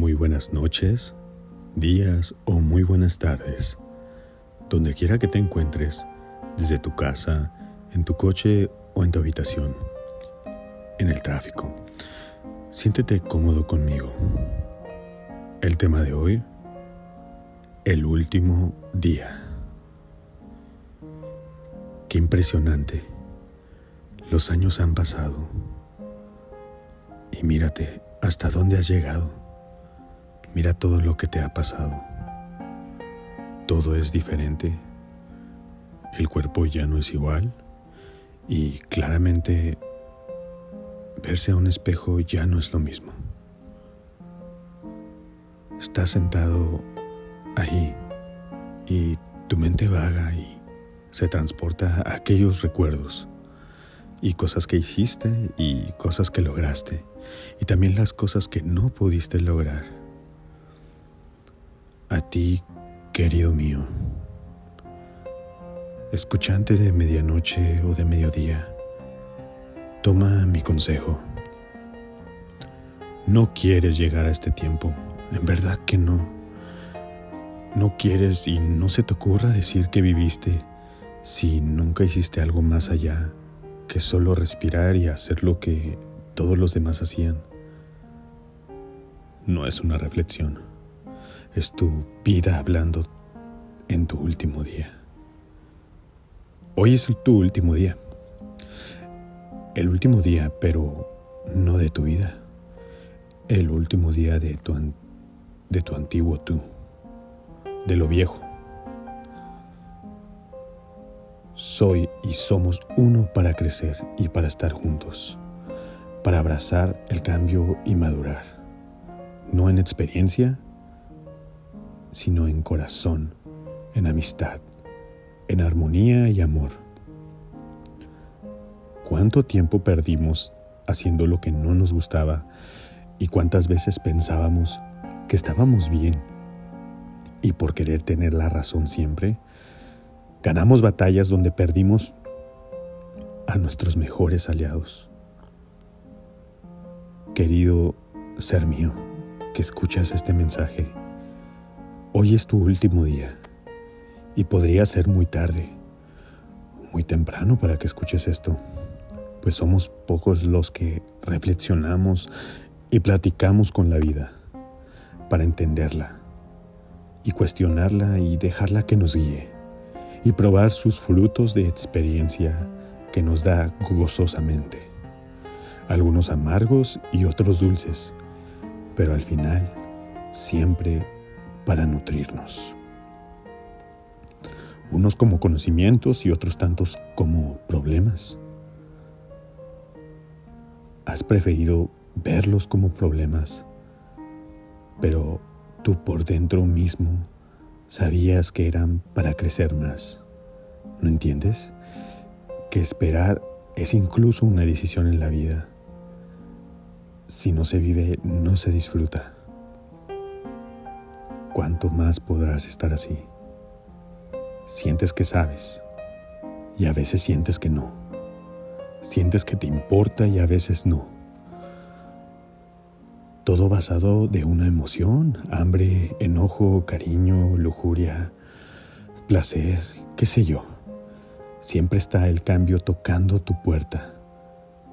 Muy buenas noches, días o muy buenas tardes. Donde quiera que te encuentres, desde tu casa, en tu coche o en tu habitación, en el tráfico. Siéntete cómodo conmigo. El tema de hoy, el último día. Qué impresionante. Los años han pasado. Y mírate hasta dónde has llegado. Mira todo lo que te ha pasado. Todo es diferente. El cuerpo ya no es igual. Y claramente verse a un espejo ya no es lo mismo. Estás sentado ahí y tu mente vaga y se transporta a aquellos recuerdos y cosas que hiciste y cosas que lograste y también las cosas que no pudiste lograr. A ti, querido mío, escuchante de medianoche o de mediodía, toma mi consejo. No quieres llegar a este tiempo, en verdad que no. No quieres y no se te ocurra decir que viviste si nunca hiciste algo más allá que solo respirar y hacer lo que todos los demás hacían. No es una reflexión, es tu vida hablando en tu último día. Hoy es tu último día. El último día, pero no de tu vida. El último día de tu, de tu antiguo tú, de lo viejo. Soy y somos uno para crecer y para estar juntos, para abrazar el cambio y madurar, no en experiencia, sino en corazón, en amistad, en armonía y amor. ¿Cuánto tiempo perdimos haciendo lo que no nos gustaba y cuántas veces pensábamos que estábamos bien y por querer tener la razón siempre, Ganamos batallas donde perdimos a nuestros mejores aliados. Querido ser mío, que escuchas este mensaje, hoy es tu último día y podría ser muy tarde, muy temprano para que escuches esto, pues somos pocos los que reflexionamos y platicamos con la vida para entenderla y cuestionarla y dejarla que nos guíe y probar sus frutos de experiencia que nos da gozosamente, algunos amargos y otros dulces, pero al final siempre para nutrirnos. Unos como conocimientos y otros tantos como problemas. Has preferido verlos como problemas, pero tú por dentro mismo sabías que eran para crecer más. ¿No entiendes? Que esperar es incluso una decisión en la vida. Si no se vive, no se disfruta. ¿Cuánto más podrás estar así? Sientes que sabes y a veces sientes que no. Sientes que te importa y a veces no todo basado de una emoción, hambre, enojo, cariño, lujuria, placer, qué sé yo. Siempre está el cambio tocando tu puerta,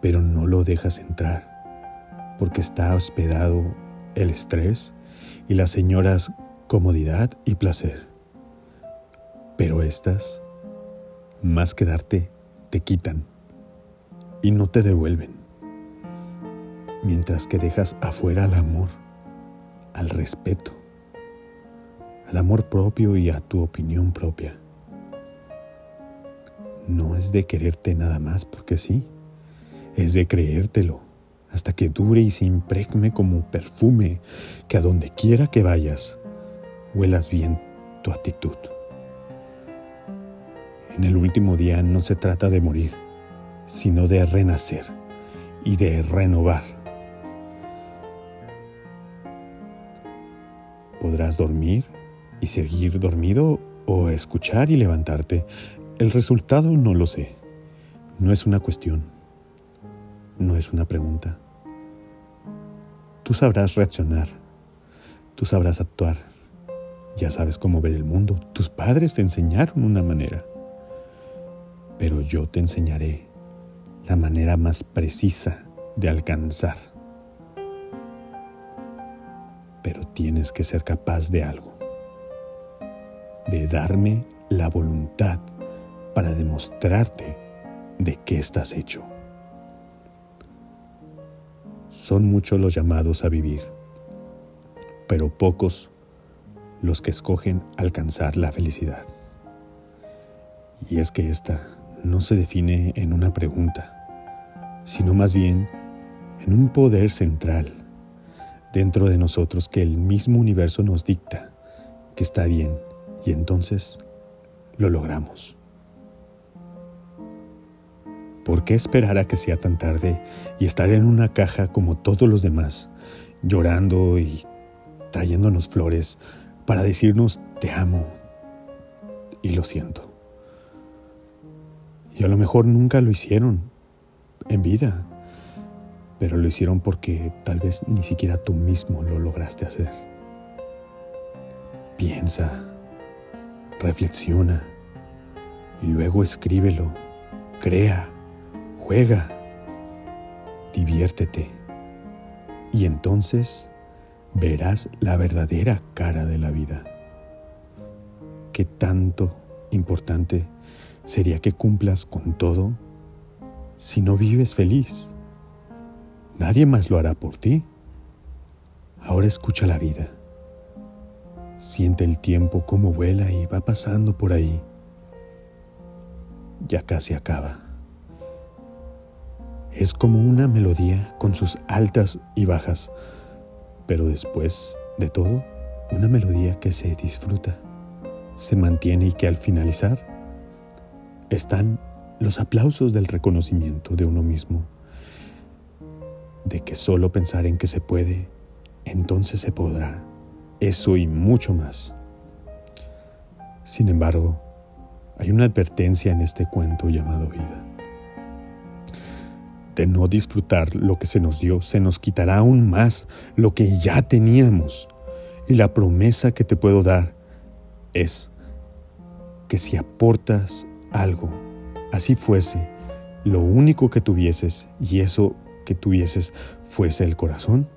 pero no lo dejas entrar, porque está hospedado el estrés y las señoras comodidad y placer. Pero estas, más que darte, te quitan y no te devuelven mientras que dejas afuera al amor, al respeto, al amor propio y a tu opinión propia. No es de quererte nada más porque sí, es de creértelo hasta que dure y se impregne como perfume que a donde quiera que vayas, huelas bien tu actitud. En el último día no se trata de morir, sino de renacer y de renovar Podrás dormir y seguir dormido o escuchar y levantarte. El resultado no lo sé. No es una cuestión. No es una pregunta. Tú sabrás reaccionar. Tú sabrás actuar. Ya sabes cómo ver el mundo. Tus padres te enseñaron una manera. Pero yo te enseñaré la manera más precisa de alcanzar. Pero tienes que ser capaz de algo. De darme la voluntad para demostrarte de qué estás hecho. Son muchos los llamados a vivir, pero pocos los que escogen alcanzar la felicidad. Y es que esta no se define en una pregunta, sino más bien en un poder central dentro de nosotros que el mismo universo nos dicta que está bien y entonces lo logramos. ¿Por qué esperar a que sea tan tarde y estar en una caja como todos los demás, llorando y trayéndonos flores para decirnos te amo y lo siento? Y a lo mejor nunca lo hicieron en vida, pero lo hicieron porque tal vez ni siquiera tú mismo lo lograste hacer. Piensa, reflexiona y luego escríbelo, crea juega, diviértete y entonces verás la verdadera cara de la vida. ¿Qué tanto importante sería que cumplas con todo si no vives feliz? Nadie más lo hará por ti. Ahora escucha la vida. Siente el tiempo como vuela y va pasando por ahí. Ya casi acaba es como una melodía con sus altas y bajas, pero después de todo, una melodía que se disfruta, se mantiene y que al finalizar están los aplausos del reconocimiento de uno mismo, de que solo pensar en que se puede, entonces se podrá, eso y mucho más. Sin embargo, hay una advertencia en este cuento llamado vida de no disfrutar lo que se nos dio, se nos quitará aún más lo que ya teníamos. Y la promesa que te puedo dar es que si aportas algo, así fuese, lo único que tuvieses y eso que tuvieses fuese el corazón,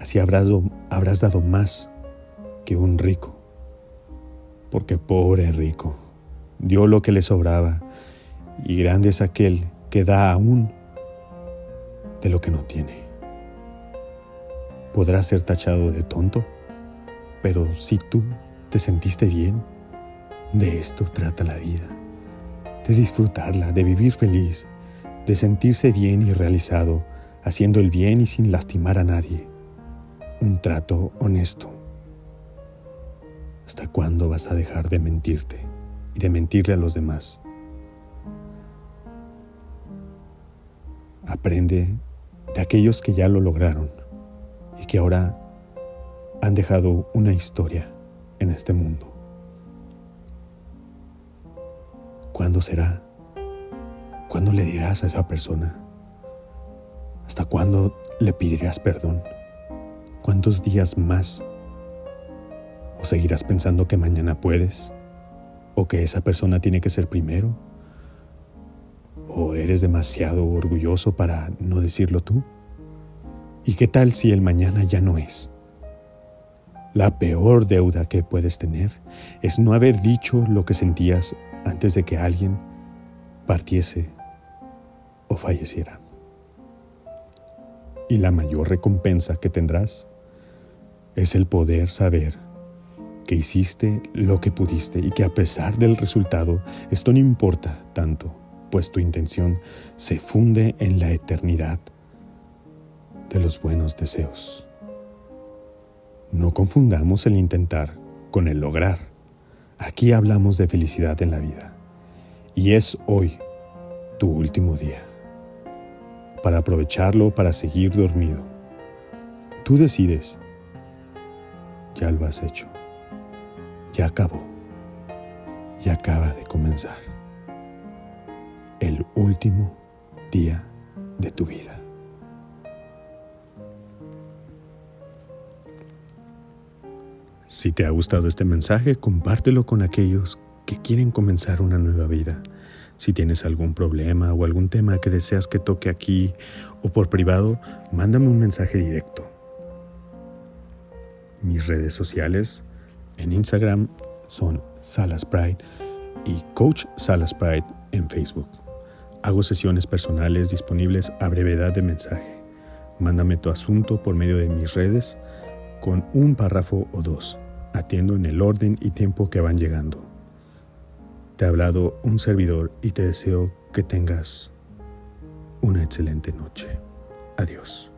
así habrás, habrás dado más que un rico. Porque pobre rico, dio lo que le sobraba y grande es aquel que da aún de lo que no tiene. Podrá ser tachado de tonto, pero si tú te sentiste bien, de esto trata la vida, de disfrutarla, de vivir feliz, de sentirse bien y realizado, haciendo el bien y sin lastimar a nadie. Un trato honesto. ¿Hasta cuándo vas a dejar de mentirte y de mentirle a los demás? Aprende de aquellos que ya lo lograron y que ahora han dejado una historia en este mundo. ¿Cuándo será? ¿Cuándo le dirás a esa persona? ¿Hasta cuándo le pedirás perdón? ¿Cuántos días más? ¿O seguirás pensando que mañana puedes? ¿O que esa persona tiene que ser primero? ¿O eres demasiado orgulloso para no decirlo tú? ¿Y qué tal si el mañana ya no es? La peor deuda que puedes tener es no haber dicho lo que sentías antes de que alguien partiese o falleciera. Y la mayor recompensa que tendrás es el poder saber que hiciste lo que pudiste y que a pesar del resultado, esto no importa tanto pues tu intención se funde en la eternidad de los buenos deseos. No confundamos el intentar con el lograr. Aquí hablamos de felicidad en la vida. Y es hoy tu último día. Para aprovecharlo, para seguir dormido. Tú decides. Ya lo has hecho. Ya acabó. Ya acaba de comenzar el último día de tu vida. Si te ha gustado este mensaje, compártelo con aquellos que quieren comenzar una nueva vida. Si tienes algún problema o algún tema que deseas que toque aquí o por privado, mándame un mensaje directo. Mis redes sociales en Instagram son Salas Pride y Coach Salas Pride en Facebook. Hago sesiones personales disponibles a brevedad de mensaje. Mándame tu asunto por medio de mis redes con un párrafo o dos. Atiendo en el orden y tiempo que van llegando. Te ha hablado un servidor y te deseo que tengas una excelente noche. Adiós.